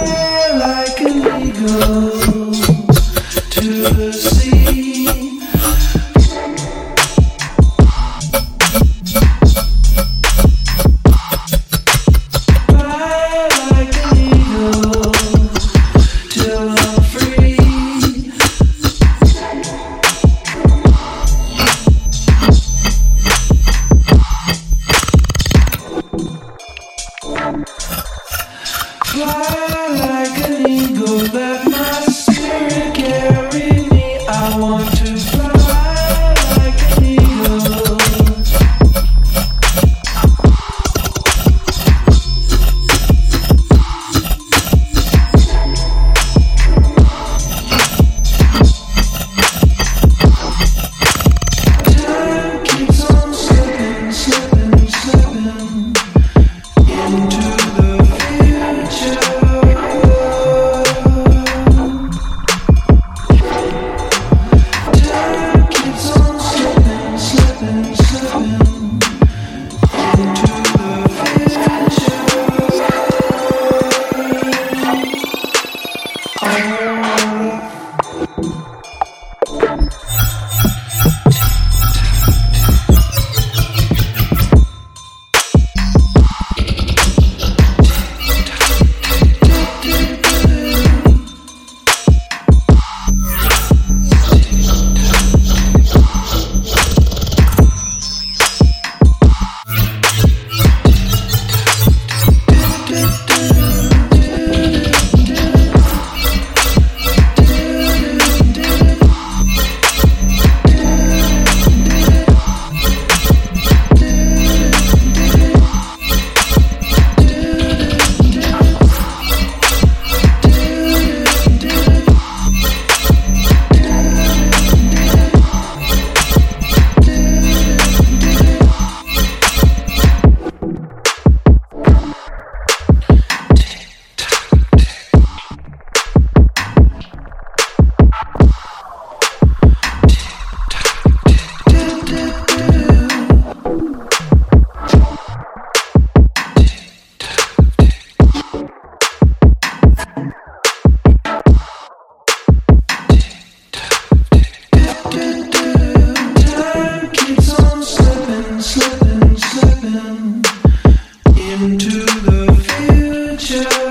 Time keeps on slipping, slipping, slipping. into the future.